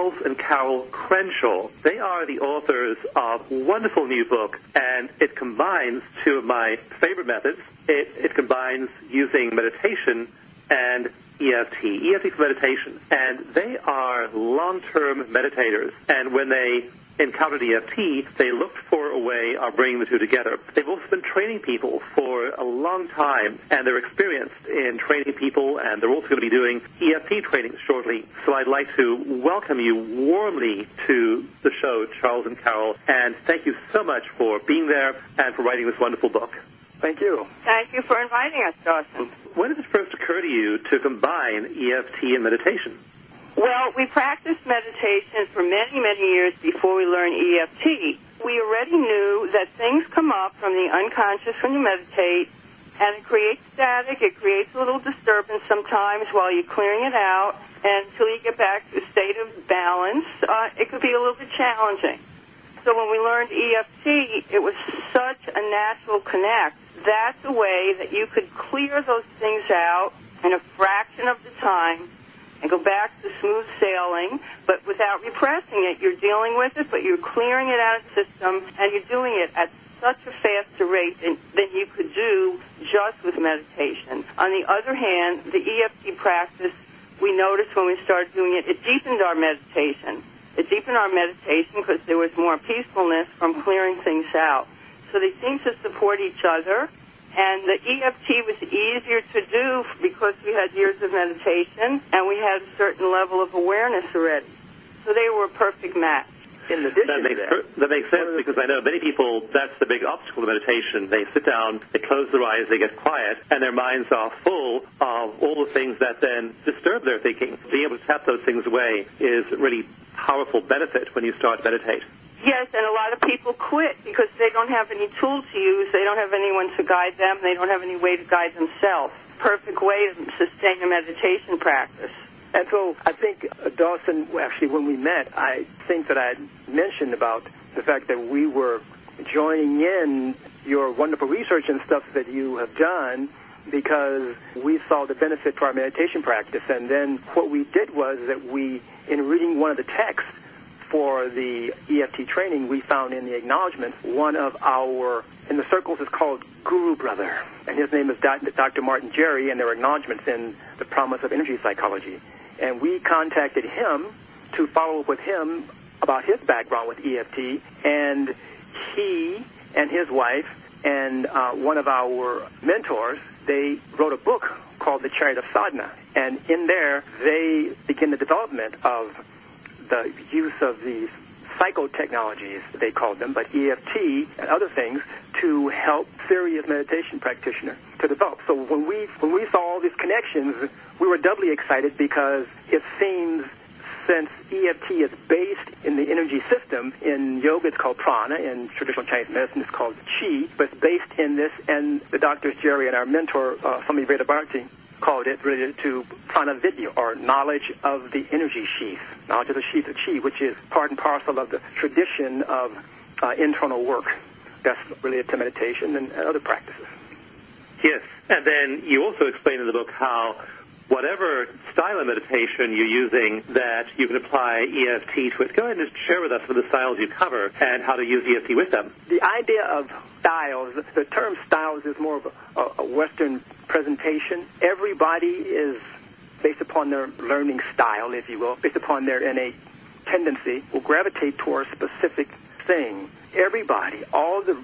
Charles and Carol Crenshaw. They are the authors of a wonderful new book, and it combines two of my favorite methods. It, it combines using meditation and EFT, EFT for meditation. And they are long-term meditators. And when they encountered EFT, they looked for a way of bringing the two together. They've also been training people for a long time, and they're experienced in training people, and they're also going to be doing EFT training shortly. So I'd like to welcome you warmly to the show, Charles and Carol, and thank you so much for being there and for writing this wonderful book. Thank you. Thank you for inviting us, Dawson. When did it first occur to you to combine EFT and meditation? Well, we practiced meditation for many, many years before we learned EFT. We already knew that things come up from the unconscious when you meditate, and it creates static. It creates a little disturbance sometimes while you're clearing it out. And until you get back to a state of balance, uh, it could be a little bit challenging. So when we learned EFT, it was such a natural connect. That's a way that you could clear those things out in a fraction of the time and go back to smooth sailing, but without repressing it. You're dealing with it, but you're clearing it out of the system, and you're doing it at such a faster rate than, than you could do just with meditation. On the other hand, the EFT practice, we noticed when we started doing it, it deepened our meditation. It deepened our meditation because there was more peacefulness from clearing things out. So they seem to support each other. And the EFT was easier to do because we had years of meditation and we had a certain level of awareness already. So they were a perfect match. In addition That makes, that, that makes sense because I know many people, that's the big obstacle to meditation. They sit down, they close their eyes, they get quiet, and their minds are full of all the things that then disturb their thinking. Being able to tap those things away is a really powerful benefit when you start to meditate. Yes, and a lot of people quit because they don't have any tool to use. They don't have anyone to guide them. They don't have any way to guide themselves. Perfect way to sustain a meditation practice. and so I think uh, Dawson, actually, when we met, I think that I mentioned about the fact that we were joining in your wonderful research and stuff that you have done because we saw the benefit to our meditation practice. And then what we did was that we, in reading one of the texts for the EFT training, we found in the acknowledgement one of our, in the circles, is called Guru Brother. And his name is Dr. Martin Jerry, and there are acknowledgments in the Promise of Energy Psychology. And we contacted him to follow up with him about his background with EFT, and he and his wife and uh, one of our mentors, they wrote a book called The Chariot of Sadhana. And in there, they begin the development of the use of these psychotechnologies, they called them, but EFT and other things to help serious meditation practitioner to develop. So when we when we saw all these connections, we were doubly excited because it seems since EFT is based in the energy system, in yoga it's called prana, in traditional Chinese medicine it's called chi, but it's based in this, and the doctors Jerry and our mentor, uh, Swami Veda Bharati, called it related to prana vidya, or knowledge of the energy sheath, knowledge of the sheath of chi, which is part and parcel of the tradition of uh, internal work that's related to meditation and, and other practices. Yes, and then you also explain in the book how whatever style of meditation you're using, that you can apply EFT to it. Go ahead and just share with us some of the styles you cover and how to use EFT with them. The idea of styles, the term styles is more of a, a Western presentation. Everybody is based upon their learning style, if you will, based upon their innate tendency, will gravitate towards a specific thing. Everybody, all the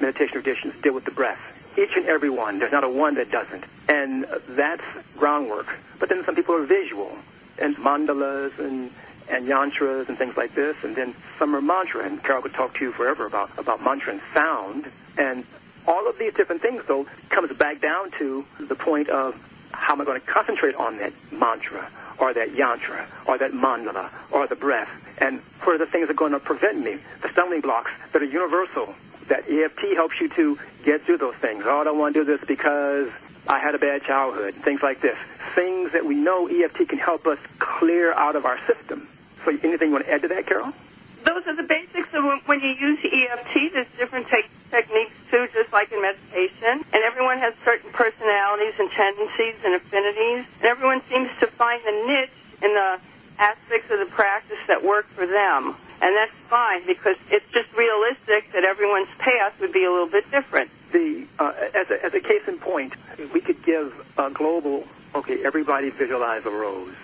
meditation traditions deal with the breath each and every one. There's not a one that doesn't. And that's groundwork. But then some people are visual, and mandalas and and yantras and things like this, and then some are mantra. And Carol could talk to you forever about, about mantra and sound. And all of these different things, though, comes back down to the point of how am I going to concentrate on that mantra or that yantra or that mandala or the breath? And what are the things that are going to prevent me? The stumbling blocks that are universal. That EFT helps you to get through those things. Oh, I don't want to do this because I had a bad childhood. Things like this. Things that we know EFT can help us clear out of our system. So anything you want to add to that, Carol? Those are the basics of when you use EFT. There's different te- techniques too, just like in meditation. And everyone has certain personalities and tendencies and affinities. And everyone seems to find the niche in the aspects of the practice that work for them. And that's fine because it's just realistic that everyone's path would be a little bit different. The uh, as, a, as a case in point, we could give a global. Okay, everybody visualize a rose.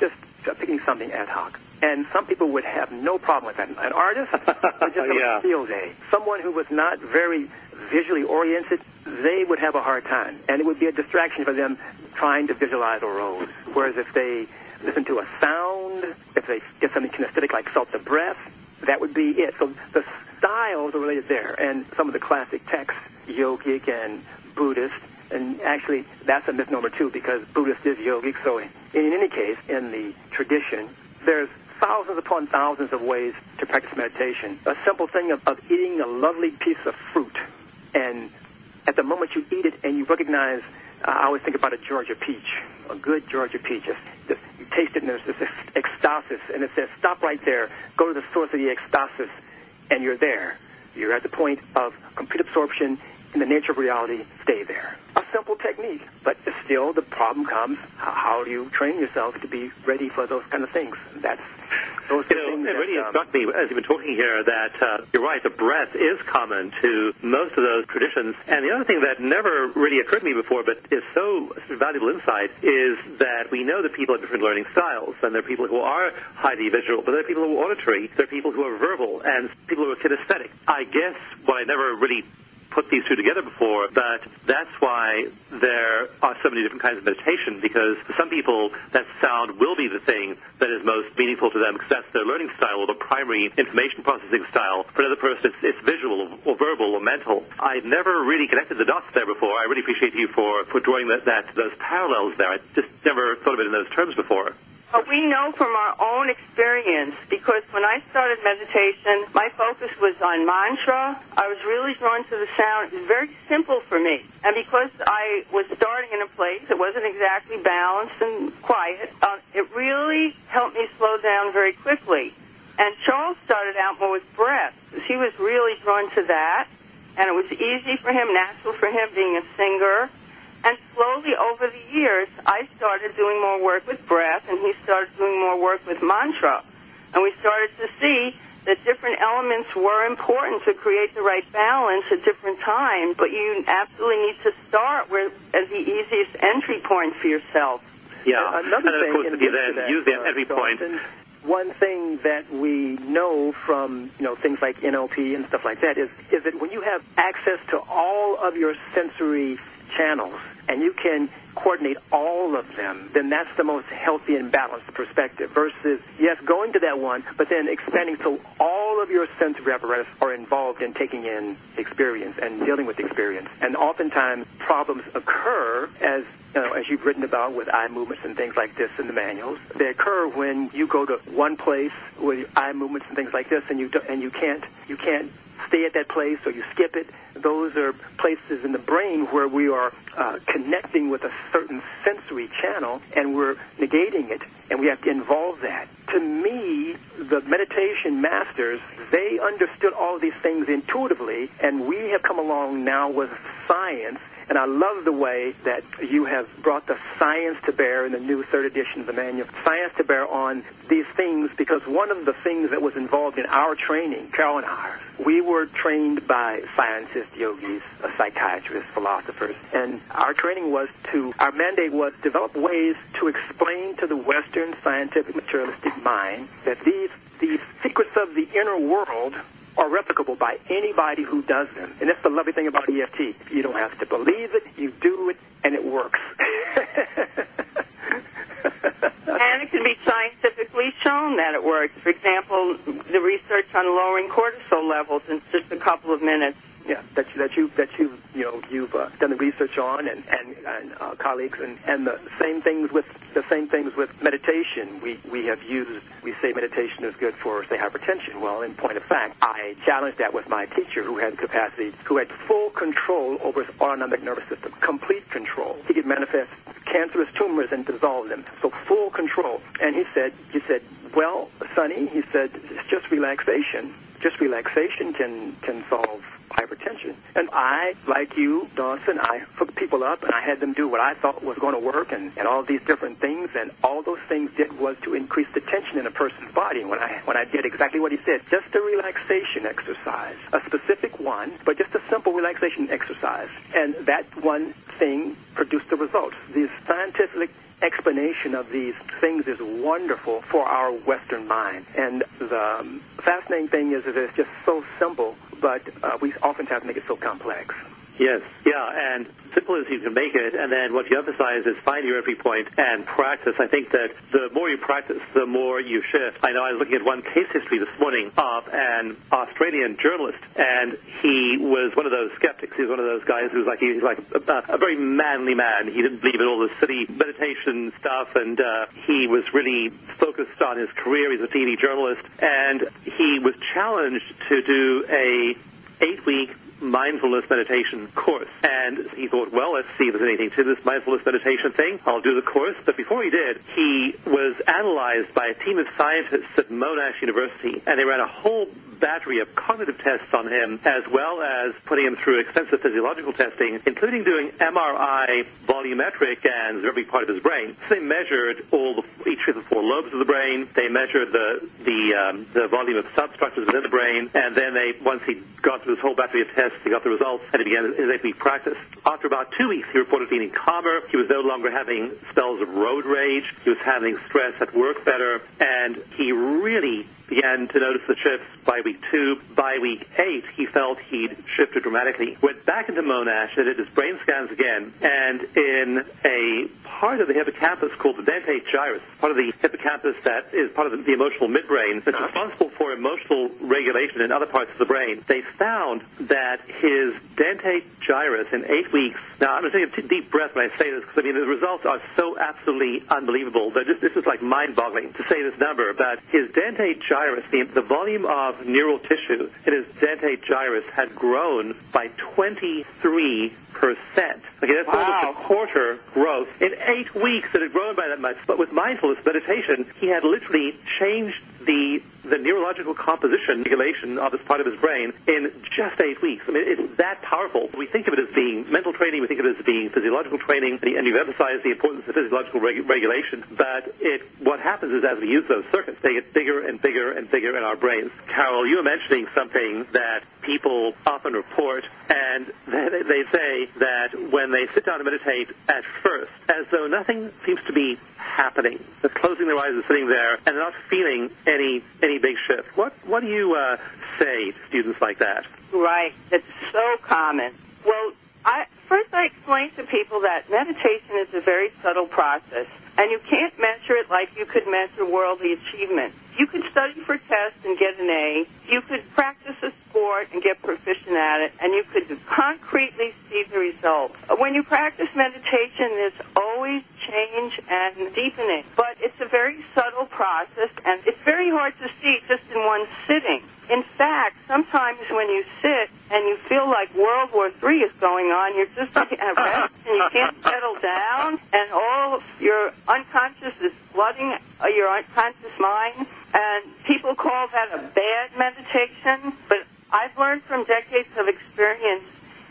Just picking something ad hoc. And some people would have no problem with that. An artist would just have Yeah. a field day. Someone who was not very visually oriented, they would have a hard time. And it would be a distraction for them trying to visualize a rose. Whereas if they listen to a sound, if they get something kinesthetic like felt the breath, that would be it. So the styles are related there. And some of the classic texts, yogic and Buddhist, and actually that's a misnomer too because Buddhist is yogic. So in any case, in the tradition, there's thousands upon thousands of ways to practice meditation. A simple thing of, of eating a lovely piece of fruit, and at the moment you eat it and you recognize, uh, I always think about a Georgia peach, a good Georgia peach. Just, you taste it and there's this ecstasis, and it says, stop right there, go to the source of the ecstasis, and you're there. You're at the point of complete absorption in the nature of reality, stay there. A simple technique, but still the problem comes, how, do you train yourself to be ready for those kind of things? That's those You know, things it that, really um, struck me as you've been talking here that uh, you're right, the breath is common to most of those traditions. And the other thing that never really occurred to me before, but is so valuable insight, is that we know that people have different learning styles. And there are people who are highly visual, but there are people who are auditory, there are people who are verbal, and people who are kinesthetic. I guess what I never really put these two together before, but that's why there are so many different kinds of meditation because for some people that sound will be the thing that is most meaningful to them because that's their learning style or the primary information processing style. For another person, it's, it's visual or, verbal or mental. I've never really connected the dots there before. I really appreciate you for, for drawing that, that those parallels there. I just never thought of it in those terms before. But we know from our own experience, because when I started meditation, my focus was on mantra. I was really drawn to the sound. It was very simple for me. And because I was starting in a place that wasn't exactly balanced and quiet, uh, it really helped me slow down very quickly. And Charles started out more with breath. He was really drawn to that. And it was easy for him, natural for him being a singer. And slowly over the years, I started doing more work with breath, and he started doing more work with mantra. And we started to see that different elements were important to create the right balance at different times, but you absolutely need to start with as the easiest entry point for yourself. Yeah. Uh, Another and then, thing, of course, if you then that, use the uh, entry point one thing that we know from you know things like NLP and stuff like that is is that when you have access to all of your sensory channels and you can coordinate all of them, then that's the most healthy and balanced perspective. Versus yes, going to that one, but then expanding so all of your sensory apparatus are involved in taking in experience and dealing with experience. And oftentimes problems occur as you know, as you've written about with eye movements and things like this in the manuals, they occur when you go to one place with eye movements and things like this, and you do, and you can't you can't stay at that place or you skip it. Those are places in the brain where we are uh, connecting with a certain sensory channel, and we're negating it, and we have to involve that. To me, the meditation masters they understood all these things intuitively, and we have come along now with science and I love the way that you have brought the science to bear in the new third edition of the manual, science to bear on these things because one of the things that was involved in our training, Carol and ours, we were trained by scientists, yogis, uh, psychiatrists, philosophers, and our training was to, our mandate was develop ways to explain to the Western scientific materialistic mind that these, these secrets of the inner world are replicable by anybody who does them. And that's the lovely thing about EFT. You don't have to believe it, you do it, and it works. And it can be scientifically shown that it works. For example, the research on lowering cortisol levels in just a couple of minutes. Yeah, that you, that you that you you know you've uh, done the research on, and and, and uh, colleagues, and and the same things with the same things with meditation. We we have used. We say meditation is good for say hypertension. Well, in point of fact, I challenged that with my teacher, who had capacity, who had full control over his autonomic nervous system, complete control. He could manifest cancerous tumors and dissolve them. So full control. And he said, he said, well, Sonny, he said, it's just relaxation. Just relaxation can can solve hypertension. And I, like you, Dawson, I hooked people up and I had them do what I thought was going to work and, and all these different things. And all those things did was to increase the tension in a person's body. And when I, when I did exactly what he said, just a relaxation exercise, a specific one, but just a simple relaxation exercise. And that one thing produced the results. These scientific explanation of these things is wonderful for our Western mind. And the fascinating thing is that it's just so simple, but uh, we oftentimes make it so complex. Yes, yeah, and simple as you can make it, and then what you emphasize is find your entry point and practice. I think that the more you practice, the more you shift. I know I was looking at one case history this morning of an Australian journalist, and he was one of those skeptics. He was one of those guys who was like he's like a, a very manly man. He didn't believe in all the city meditation stuff, and uh, he was really focused on his career. He's a TV journalist, and he was challenged to do a eight week mindfulness meditation course. And he thought, well, let's see if there's anything to this mindfulness meditation thing. I'll do the course. But before he did, he was analyzed by a team of scientists at Monash University, and they ran a whole battery of cognitive tests on him, as well as putting him through extensive physiological testing, including doing MRI volumetric scans of every part of his brain. So they measured all the, each of the four lobes of the brain. They measured the the um, the volume of substructures within the brain, and then they once he got through this whole battery of tests, he got the results, and he began his eight-week practice. After about two weeks, he reported feeling calmer. He was no longer having spells of road rage. He was handling stress at work better, and he really began to notice the shifts by week two. By week eight, he felt he'd shifted dramatically. Went back into Monash and did his brain scans again, and in a part of the hippocampus called the dentate gyrus, part of the hippocampus that is part of the, emotional midbrain that's uh-huh. responsible for emotional regulation in other parts of the brain, they found that his dentate gyrus in eight weeks. Now, I'm going to take a deep breath when I say this because I mean the results are so absolutely unbelievable. Just, this is like mind-boggling to say this number, but his dentate gyrus, the, the volume of neural tissue in his dentate gyrus had grown by 23 percent. Okay, that's Wow. almost a quarter growth. In eight weeks it had grown by that much. But with mindfulness meditation, he had literally changed the the neurological composition regulation of this part of his brain in just eight weeks. I mean, it's that powerful. We think of it as being mental training, we think of it as being physiological training, and you've emphasized the importance of physiological reg- regulation. But it, what happens is as we use those circuits, they get bigger and bigger and bigger in our brains. Carol, you were mentioning something that people often report, and they, they say that when they sit down to meditate at first, as though nothing seems to be happening, they're closing their eyes and sitting there, and they're not feeling any any big shift. What what do you uh, say to students like that? Right. It's so common. Well, I first I explain to people that meditation is a very subtle process, and you can't measure it like you could measure worldly achievement. You could study for tests and get an A. You could practice a sport and get proficient at it, and you could concretely see the results. When you practice meditation, there's always change and deepening, but it's a very subtle process, and it's very hard to see just in one sitting. In fact, sometimes when you sit and you feel like World War III is going on, you're just at rest and you can't settle down, and all your unconscious is flooding uh, your unconscious mind. And people call that a bad meditation, but I've learned from decades of experience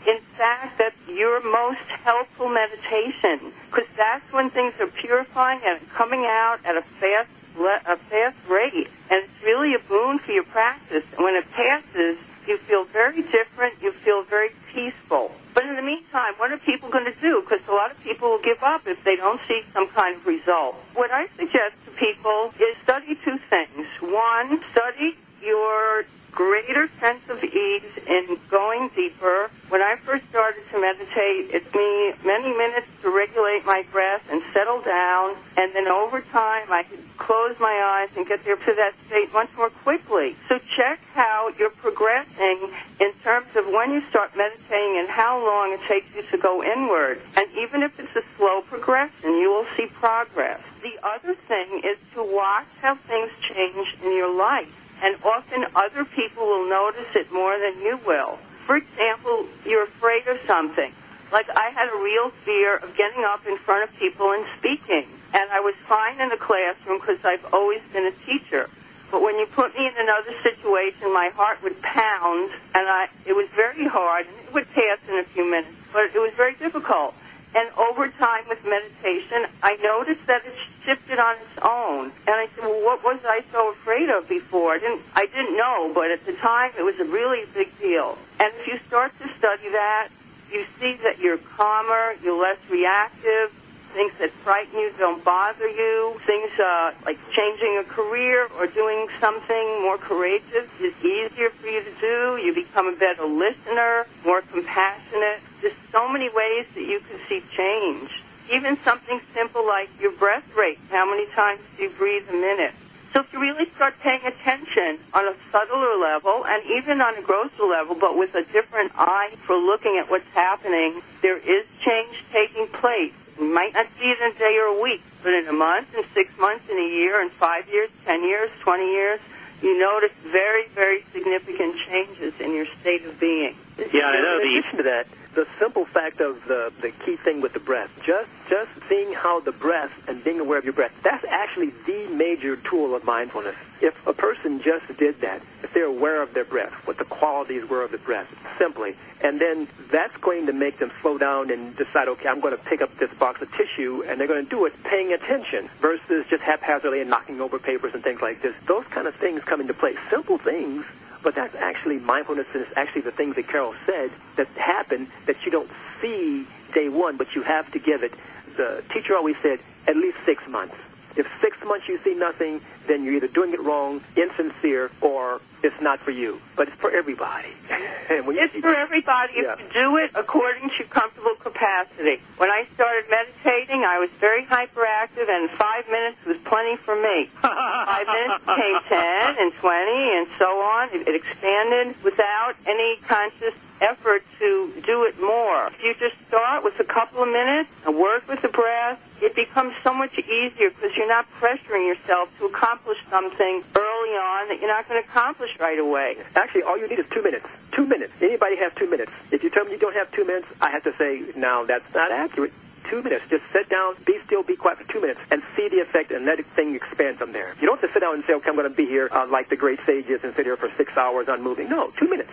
in fact, that's your most helpful meditation because that's when things are purifying and coming out at a fast, a fast rate, and it's really a boon for your practice. And when it passes, you feel very different. You feel very peaceful. But in the meantime, what are people going to do? Because a lot of people will give up if they don't see some kind of result. What I suggest to people is study two things. One, study your greater sense of ease in going deeper. When I first started to meditate, it took me many minutes to regulate my breath and settle down, and then over time I could close my eyes and get there to that state much more quickly. So check how you're progressing in terms of when you start meditating and how long it takes you to go inward. And even if it's a slow progression, you will see progress. The other thing is to watch how things change in your life and often other people will notice it more than you will. For example, you're afraid of something. Like I had a real fear of getting up in front of people and speaking, and I was fine in the classroom because I've always been a teacher. But when you put me in another situation, my heart would pound, and I, it was very hard. And it would pass in a few minutes, but it was very difficult. And over time with meditation, I noticed that it shifted on its own. And I said, well, what was I so afraid of before? I didn't, I didn't know, but at the time it was a really big deal. And if you start to study that, you see that you're calmer, you're less reactive, things that frighten you don't bother you. Things uh, like changing a career or doing something more courageous is easier for you to do. You become a better listener, more compassionate. There's so many ways that you can see change. Even something simple like your breath rate. How many times do you breathe a minute? So if you really start paying attention on a subtler level and even on a grosser level, but with a different eye for looking at what's happening, there is change taking place. You might not see it in a day or a week, but in a month, in six months, in a year, in five years, ten years, twenty years, you notice very, very significant changes in your state of being. Yeah, I know. In addition to that, the simple fact of the, the key thing with the breath, just just seeing how the breath and being aware of your breath, that's actually the major tool of mindfulness. If a person just did that, if they're aware of their breath, what the qualities were of the breath, simply, and then that's going to make them slow down and decide, okay, I'm going to pick up this box of tissue, and they're going to do it paying attention versus just haphazardly and knocking over papers and things like this. Those kind of things come into play. Simple things but that's actually mindfulness is actually the things that Carol said that happen that you don't see day one, but you have to give it. The teacher always said at least six months. If six months you see nothing, then you're either doing it wrong, insincere, or it's not for you. But it's for everybody. it's for everybody if you do it according to comfortable capacity. When I started meditating, I was very hyperactive, and five minutes was plenty for me. five minutes became 10 and 20 and so on. It, it expanded without any conscious effort to do it more. If you just start with a couple of minutes and work with the breath, it becomes so much easier because you're not pressuring yourself to accomplish something early on that you're not going to accomplish right away. Actually, all you need is two minutes. Two minutes. Anybody has two minutes. If you tell me you don't have two minutes, I have to say, no, that's not accurate. Two minutes. Just sit down, be still, be quiet for two minutes, and see the effect, and let the thing expand from there. You don't have to sit down and say, okay, I'm going to be here uh, like the great sages and sit here for six hours unmoving. No, two minutes.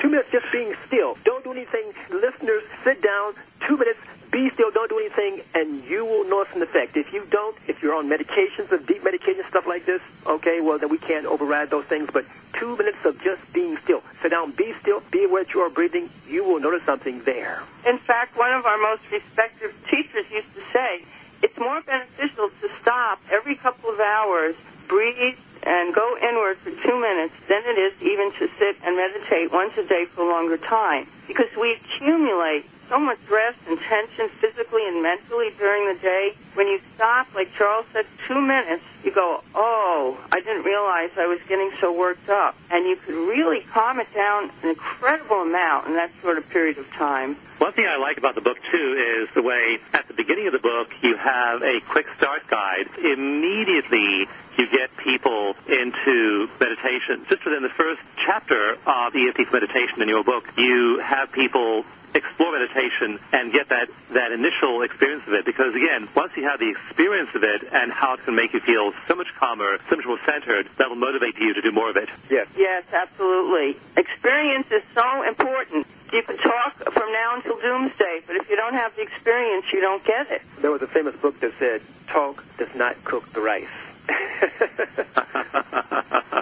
Two minutes just being still. Don't do anything. Listeners, sit down. Two minutes. Be still. Don't do anything, and you will notice an effect. If you don't, if you're on medications, of deep medication stuff like this, okay, well then we can't override those things. But two minutes of just being still. Sit down. Be still. Be aware that you are breathing. You will notice something there. In fact, one of our most respected teachers used to say, it's more beneficial to stop every couple of hours, breathe, and go inward for two minutes than it is even to sit and meditate once a day for a longer time. Because we accumulate so much stress and tension physically and mentally during the day. When you stop, like Charles said, two minutes, you go, oh, I didn't realize I was getting so worked up. And you could really calm it down an incredible amount in that sort of period of time. One thing I like about the book, too, is the way at the beginning of the book you have a quick start guide. Immediately you get people into meditation. Just within the first chapter of EFT meditation in your book, you have people explore meditation and get that, that initial experience of it because again, once you have the experience of it and how it can make you feel so much calmer, so much more centered, that will motivate you to do more of it. Yes. Yes, absolutely. Experience is so important. You can talk from now until doomsday, but if you don't have the experience, you don't get it. There was a famous book that said, talk does not cook the rice.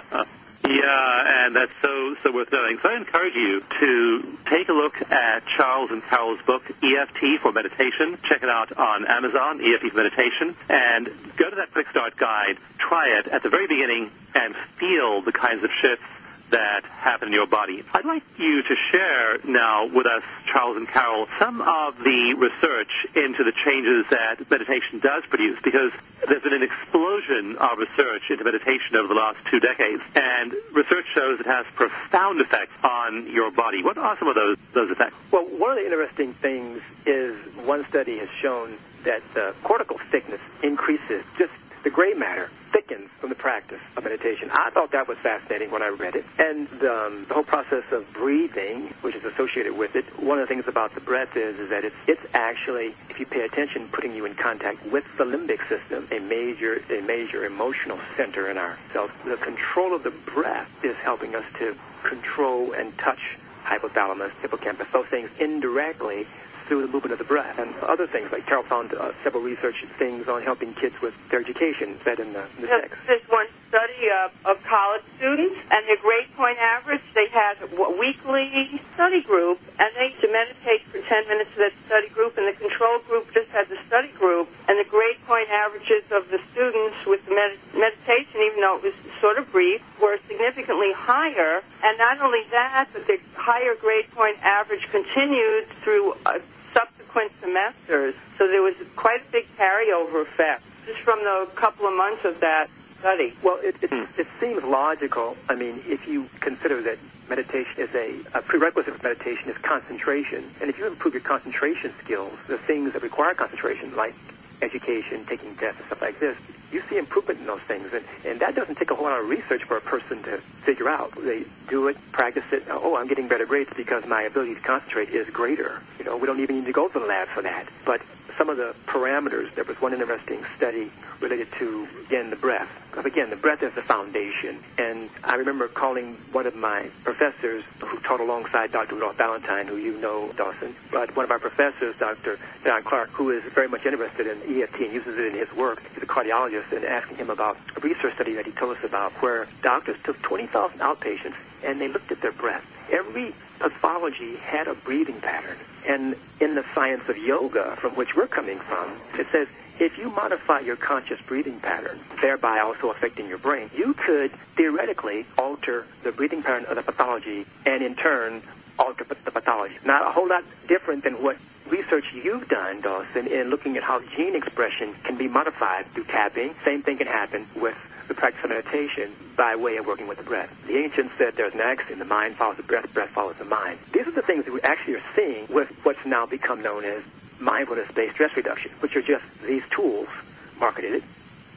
Yeah, and that's so so worth knowing. So I encourage you to take a look at Charles and Carol's book EFT for Meditation. Check it out on Amazon, EFT for Meditation, and go to that Quick Start guide. Try it at the very beginning and feel the kinds of shifts that happen in your body. I'd like you to share now with us, Charles and Carol, some of the research into the changes that meditation does produce because there's been an explosion of research into meditation over the last two decades, and research shows it has profound effects on your body. What are some of those, those effects? Well, one of the interesting things is one study has shown that the cortical thickness increases just the gray matter thickens from the practice of meditation. I thought that was fascinating when I read it. And um, the whole process of breathing, which is associated with it, one of the things about the breath is, is that it's, it's actually, if you pay attention, putting you in contact with the limbic system, a major, a major emotional center in ourselves. The control of the breath is helping us to control and touch hypothalamus, hippocampus, those things indirectly through the movement of the breath and other things. Like Carol found uh, several research things on helping kids with their education, fed in the, in the There's, there's one study of, of college students, and their grade point average, they had a weekly study group, and they to meditate for 10 minutes of that study group, and the control group just had the study group, and the grade point averages of the students with the med- meditation, even though it was sort of brief, were significantly higher. And not only that, but the higher grade point average continued through uh, subsequent semesters. So there was quite a big carryover effect just from the couple of months of that study. Well, it, it, hmm. it seems logical. I mean, if you consider that meditation is a, a prerequisite for meditation is concentration, and if you improve your concentration skills, the things that require concentration, like education, taking tests, and stuff like this, you see improvement in those things. And, and that doesn't take a whole lot of research for a person to figure out. They do it, practice it. Oh, I'm getting better grades because my ability to concentrate is greater. You know, we don't even need to go to the lab for that. But some of the parameters, there was one interesting study related to, again, the breath. Again, the breath is the foundation. And I remember calling one of my professors who taught alongside Dr. Rudolph Ballentine, who you know, Dawson, but one of our professors, Dr. Don Clark, who is very much interested in EFT and uses it in his work. He's a cardiologist, and asking him about a research study that he told us about where doctors took 20,000 outpatients and they looked at their breath. Every pathology had a breathing pattern. And in the science of yoga, from which we're coming from, it says if you modify your conscious breathing pattern, thereby also affecting your brain, you could theoretically alter the breathing pattern of the pathology and in turn alter the pathology. Not a whole lot different than what research you've done, Dawson, in looking at how gene expression can be modified through tapping. Same thing can happen with the practice of meditation by way of working with the breath. The ancients said there's an axiom, the mind follows the breath, breath follows the mind. These are the things that we actually are seeing with what's now become known as mindfulness-based stress reduction, which are just these tools marketed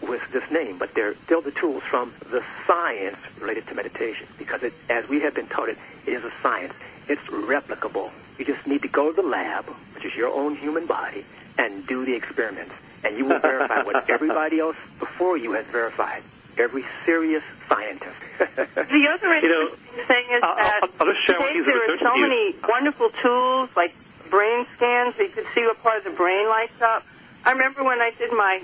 with this name, but they're still the tools from the science related to meditation because it, as we have been taught it, it is a science. It's replicable. You just need to go to the lab, which is your own human body, and do the experiments. And you will verify what everybody else before you has verified. Every serious scientist. The other You know, interesting thing is I'll- that I'll- I'll just share one today there are so many wonderful tools like brain scans where you can see what part of the brain lights up. I remember when I did my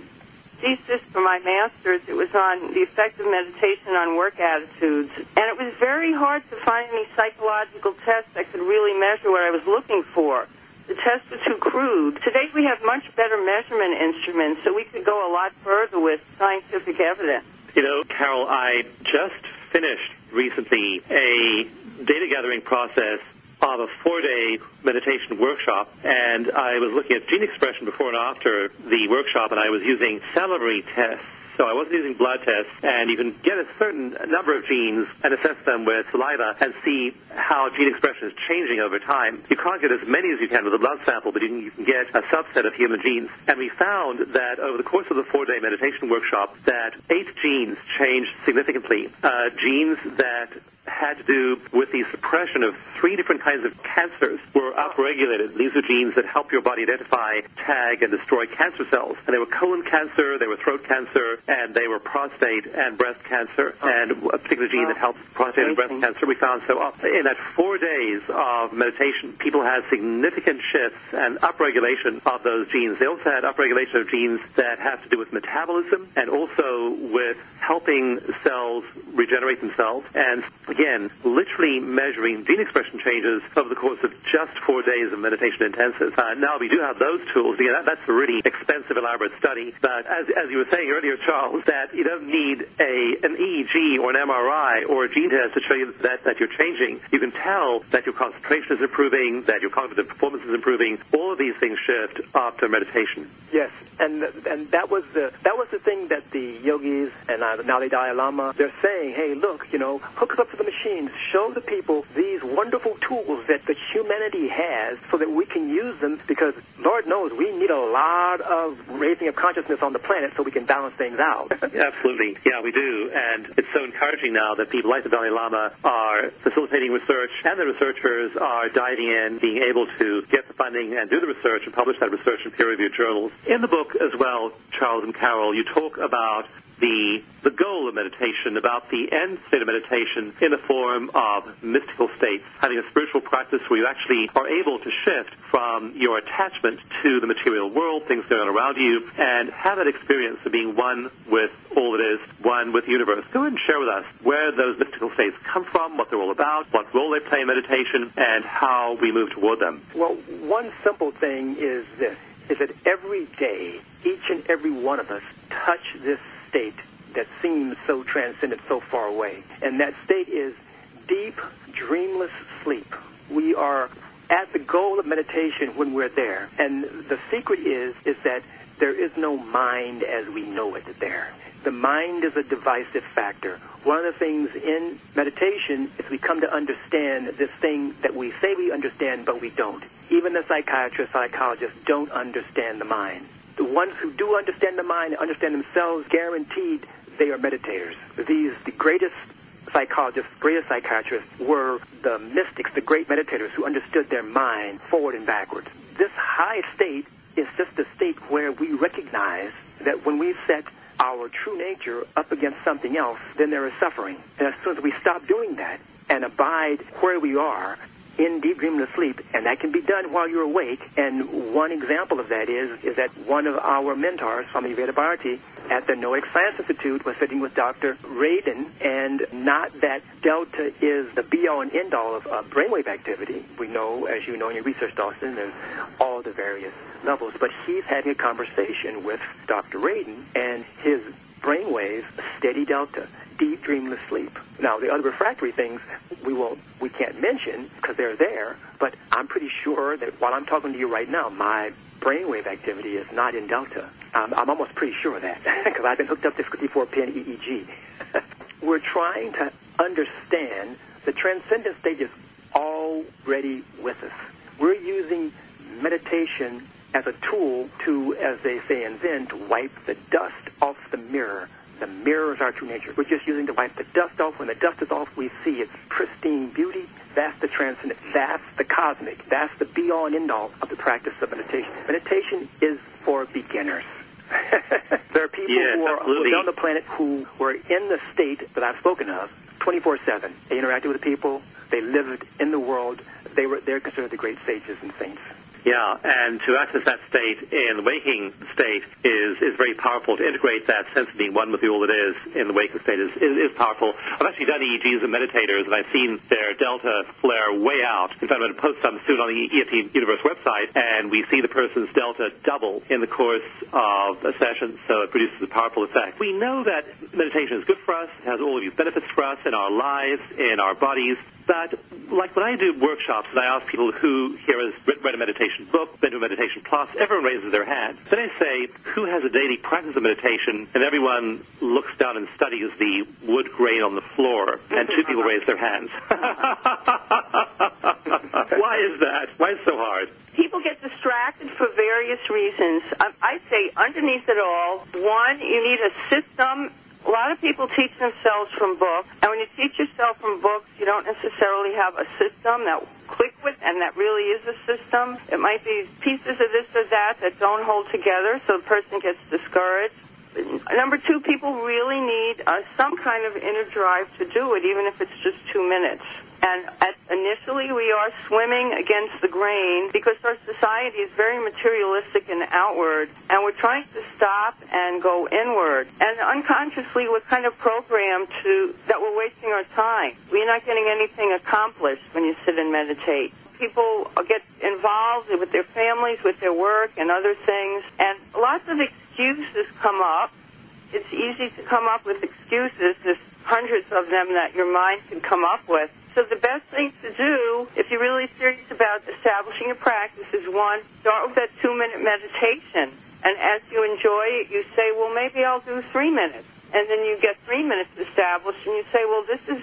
thesis for my master's, it was on the effect of meditation on work attitudes. And it was very hard to find any psychological tests that could really measure what I was looking for. The tests were too crude. Today we have much better measurement instruments, so we could go a lot further with scientific evidence. You know, Carol, I just finished recently a data gathering process of a four-day meditation workshop, and I was looking at gene expression before and after the workshop, and I was using salivary tests. So I wasn't using blood tests, and you can get a certain number of genes and assess them with saliva and see how gene expression is changing over time. You can't get as many as you can with a blood sample, but you can, get a subset of human genes. And we found that over the course of the four-day meditation workshop, that eight genes changed significantly. Uh, genes that had to do with the suppression of three different kinds of cancers were upregulated. These are genes that help your body identify, tag, and destroy cancer cells. And they were colon cancer, they were throat cancer, and they were prostate and breast cancer. And a particular gene that helps prostate and breast cancer we found. So uh, in that four days of meditation, people had significant shifts and upregulation of those genes. They also had upregulation of genes that have to do with metabolism and also with helping cells regenerate themselves. And again, literally measuring gene expression changes over the course of just four days of meditation intensive. Uh, now, we do have those tools. Again, that, that's a really expensive, elaborate study. But as, as you were saying earlier, Charles, that you don't need a an EEG or an MRI or a gene test to show you that, that you're changing. You can tell that your concentration is improving, that your cognitive performance is improving. All of these things shift after meditation. Yes, and and that was the that was the thing that the yogis and uh, now the Dalai Lama they're saying, hey, look, you know, hook us up to the machines, show the people these wonderful tools that the humanity has, so that we can use them. Because Lord knows we need a lot of raising of consciousness on the planet so we can balance things out. Absolutely, yeah, we do, and it's so encouraging now that people like the Dalai Lama are facilitating research, and the researchers are diving in, being able to get the funding and do the research and publish that research in peer-reviewed journals. In the book as well, Charles and Carol, you talk about the the goal of meditation, about the end state of meditation in the form of mystical states, having a spiritual practice where you actually are able to shift from your attachment to the material world, things going on around you, and have that experience of being one with all that is, one with the universe. Go ahead and share with us where those mystical states come from, what they're all about, what role they play in meditation, and how we move toward them. Well, one simple thing is this, is that every day, each and every one of us touch this state that seems so transcendent, so far away. And that state is deep, dreamless sleep. We are at the goal of meditation when we're there. And the secret is, is that there is no mind as we know it there. The mind is a divisive factor. One of the things in meditation is we come to understand this thing that we say we understand, but we don't. Even the psychiatrists, psychologists don't understand the mind. The ones who do understand the mind, understand themselves, guaranteed they are meditators. These, the greatest psychologists, greatest psychiatrists, were the mystics, the great meditators who understood their mind forward and backwards. This high state is just a state where we recognize that when we set our true nature up against something else, then there is suffering. And as soon as we stop doing that and abide where we are, in deep dreamless sleep, and that can be done while you're awake. And one example of that is is that one of our mentors, Swami Veda Bharati, at the Noetic Science Institute was sitting with Dr. Radin, and not that delta is the be-all and end-all of uh, brainwave activity. We know, as you know in your research, Dawson, there's all the various levels, but he's having a conversation with Dr. Radin, and his brainwaves, steady delta, deep dreamless sleep. Now, the other refractory things we won't, we can't mention because they're there, but I'm pretty sure that while I'm talking to you right now, my brainwave activity is not in delta. Um, I'm almost pretty sure of that because I've been hooked up to 54-pin EEG. We're trying to understand the transcendent state is already with us. We're using meditation as a tool to, as they say in Zen, to wipe the dust off the mirror the mirror is our true nature. We're just using to wipe the dust off. When the dust is off, we see its pristine beauty. That's the transcendent. That's the cosmic. That's the be-all and end-all of the practice of meditation. Meditation is for beginners. there are people yes, who, are, absolutely. on the planet who were in the state that I've spoken of 24-7. They interacted with the people. They lived in the world. They were, they're considered the great sages and saints. Yeah, and to access that state in the waking state is, is very powerful. To integrate that sense of being one with the all that is in the waking state is, is, is powerful. I've actually done EEGs of meditators, and I've seen their delta flare way out. In fact, I'm going to post some soon on the EFT Universe website, and we see the person's delta double in the course of a session, so it produces a powerful effect. We know that meditation is good for us, has all of these benefits for us in our lives, in our bodies, but like when I do workshops and I ask people who here has read a meditation book, been to a meditation class, everyone raises their hand. Then I say, who has a daily practice of meditation? And everyone looks down and studies the wood grain on the floor, and two people raise their hands. Why is that? Why is it so hard? People get distracted for various reasons. I, I say underneath it all, one, you need a system a lot of people teach themselves from books, and when you teach yourself from books, you don't necessarily have a system that click with, and that really is a system. It might be pieces of this or that that don't hold together, so the person gets discouraged. Number two, people really need uh, some kind of inner drive to do it, even if it's just two minutes. And at, initially, we are swimming against the grain because our society is very materialistic and outward, and we're trying to stop and go inward. And unconsciously, we're kind of programmed to that we're wasting our time. We're not getting anything accomplished when you sit and meditate people get involved with their families, with their work, and other things, and lots of excuses come up. It's easy to come up with excuses. There's hundreds of them that your mind can come up with. So the best thing to do, if you're really serious about establishing a practice, is one, start with that two-minute meditation. And as you enjoy it, you say, well, maybe I'll do three minutes and then you get three minutes established, and you say, well, this is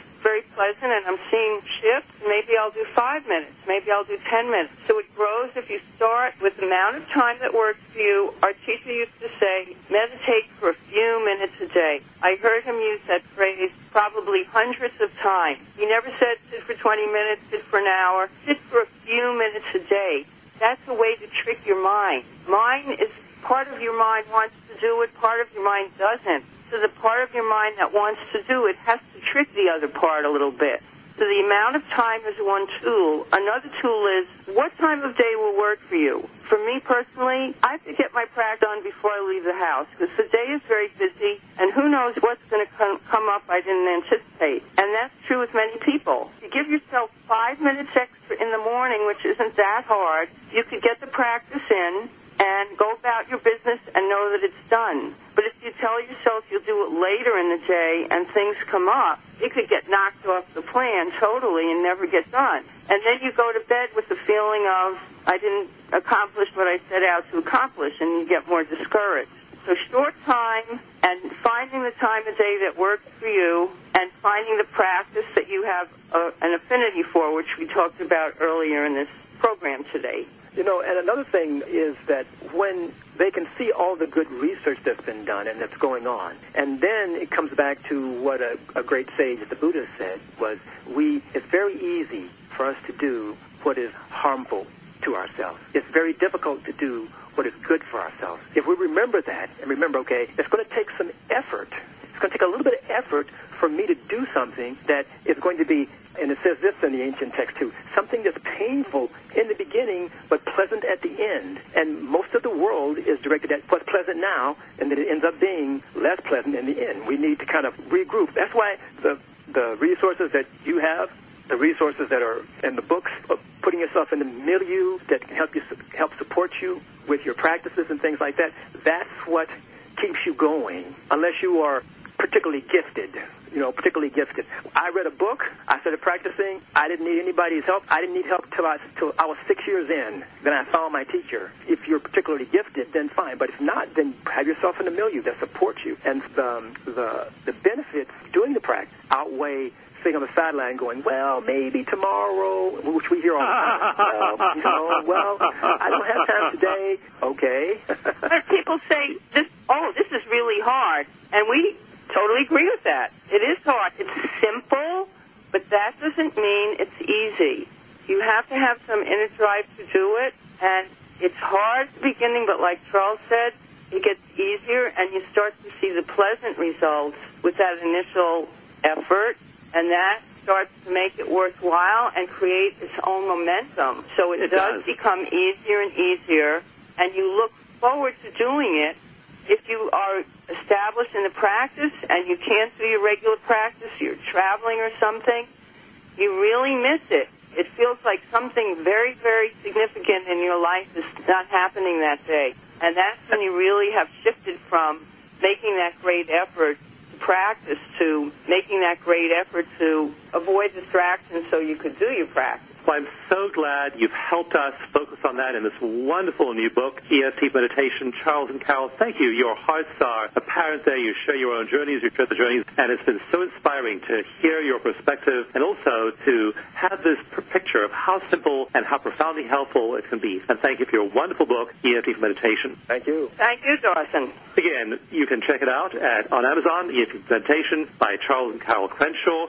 pleasant, and I'm seeing shifts. Maybe I'll do five minutes. Maybe I'll do ten minutes. So it grows if you start with the amount of time that works for you. Our teacher used to say, meditate for a few minutes a day. I heard him use that phrase probably hundreds of times. He never said sit for 20 minutes, sit for an hour, sit for a few minutes a day. That's a way to trick your mind. Mine is part of your mind wants to do it, part of your mind doesn't. So the part of your mind that wants to do it has to trick the other part a little bit. So the amount of time is one tool. Another tool is what time of day will work for you. For me personally, I have to get my practice done before I leave the house because the day is very busy and who knows what's going to come up I didn't anticipate. And that's true with many people. You give yourself five minutes extra in the morning, which isn't that hard. You could get the practice in and go about your business and know that it's done. But if you tell yourself you'll do it later in the day and things come up, it could get knocked off the plan totally and never get done. And then you go to bed with the feeling of, I didn't accomplish what I set out to accomplish, and you get more discouraged. So short time and finding the time of day that works for you and finding the practice that you have a, an affinity for, which we talked about earlier in this program today. You know, and another thing is that when they can see all the good research that's been done and that's going on, and then it comes back to what a, a great sage, the Buddha, said was, we. It's very easy for us to do what is harmful to ourselves. It's very difficult to do what is good for ourselves. If we remember that and remember, okay, it's going to take some effort. It's going to take a little bit of effort for me to do something that is going to be and it says this in the ancient text too, something that's painful in the beginning but pleasant at the end. And most of the world is directed at what's pleasant now, and that it ends up being less pleasant in the end. We need to kind of regroup. That's why the the resources that you have, the resources that are in the books, putting yourself in the milieu that can help you help support you with your practices and things like that. That's what keeps you going. Unless you are particularly gifted, you know, particularly gifted. I read a book. I started practicing. I didn't need anybody's help. I didn't need help till I till I was six years in. Then I found my teacher. If you're particularly gifted, then fine. But if not, then have yourself in a milieu that supports you. And the the the benefits doing the practice outweigh sitting on the sideline going, well, maybe tomorrow, which we hear all the time. well, you know, well, I don't have time today. Okay. but people say, this, oh, this is really hard. And we totally agree with that. It is hard. It's simple, but that doesn't mean it's easy. You have to have some inner drive to do it, and it's hard at the beginning, but like Charles said, it gets easier, and you start to see the pleasant results with that initial effort, and that starts to make it worthwhile and create its own momentum. So it, it does, does become easier and easier, and you look forward to doing it if you are established in the practice and you can't do your regular practice, you're traveling or something, you really miss it. It feels like something very, very significant in your life is not happening that day. And that's when you really have shifted from making that great effort to practice to making that great effort to avoid distractions so you could do your practice. Well, I'm so glad you've helped us focus on that in this wonderful new book, EFT Meditation. Charles and Carol, thank you. Your hearts are apparent there. You share your own journeys, you share the journeys, and it's been so inspiring to hear your perspective and also to have this picture of how simple and how profoundly helpful it can be. And thank you for your wonderful book, EFT Meditation. Thank you. Thank you, Dawson. Again, you can check it out at on Amazon, EFT Meditation by Charles and Carol Crenshaw.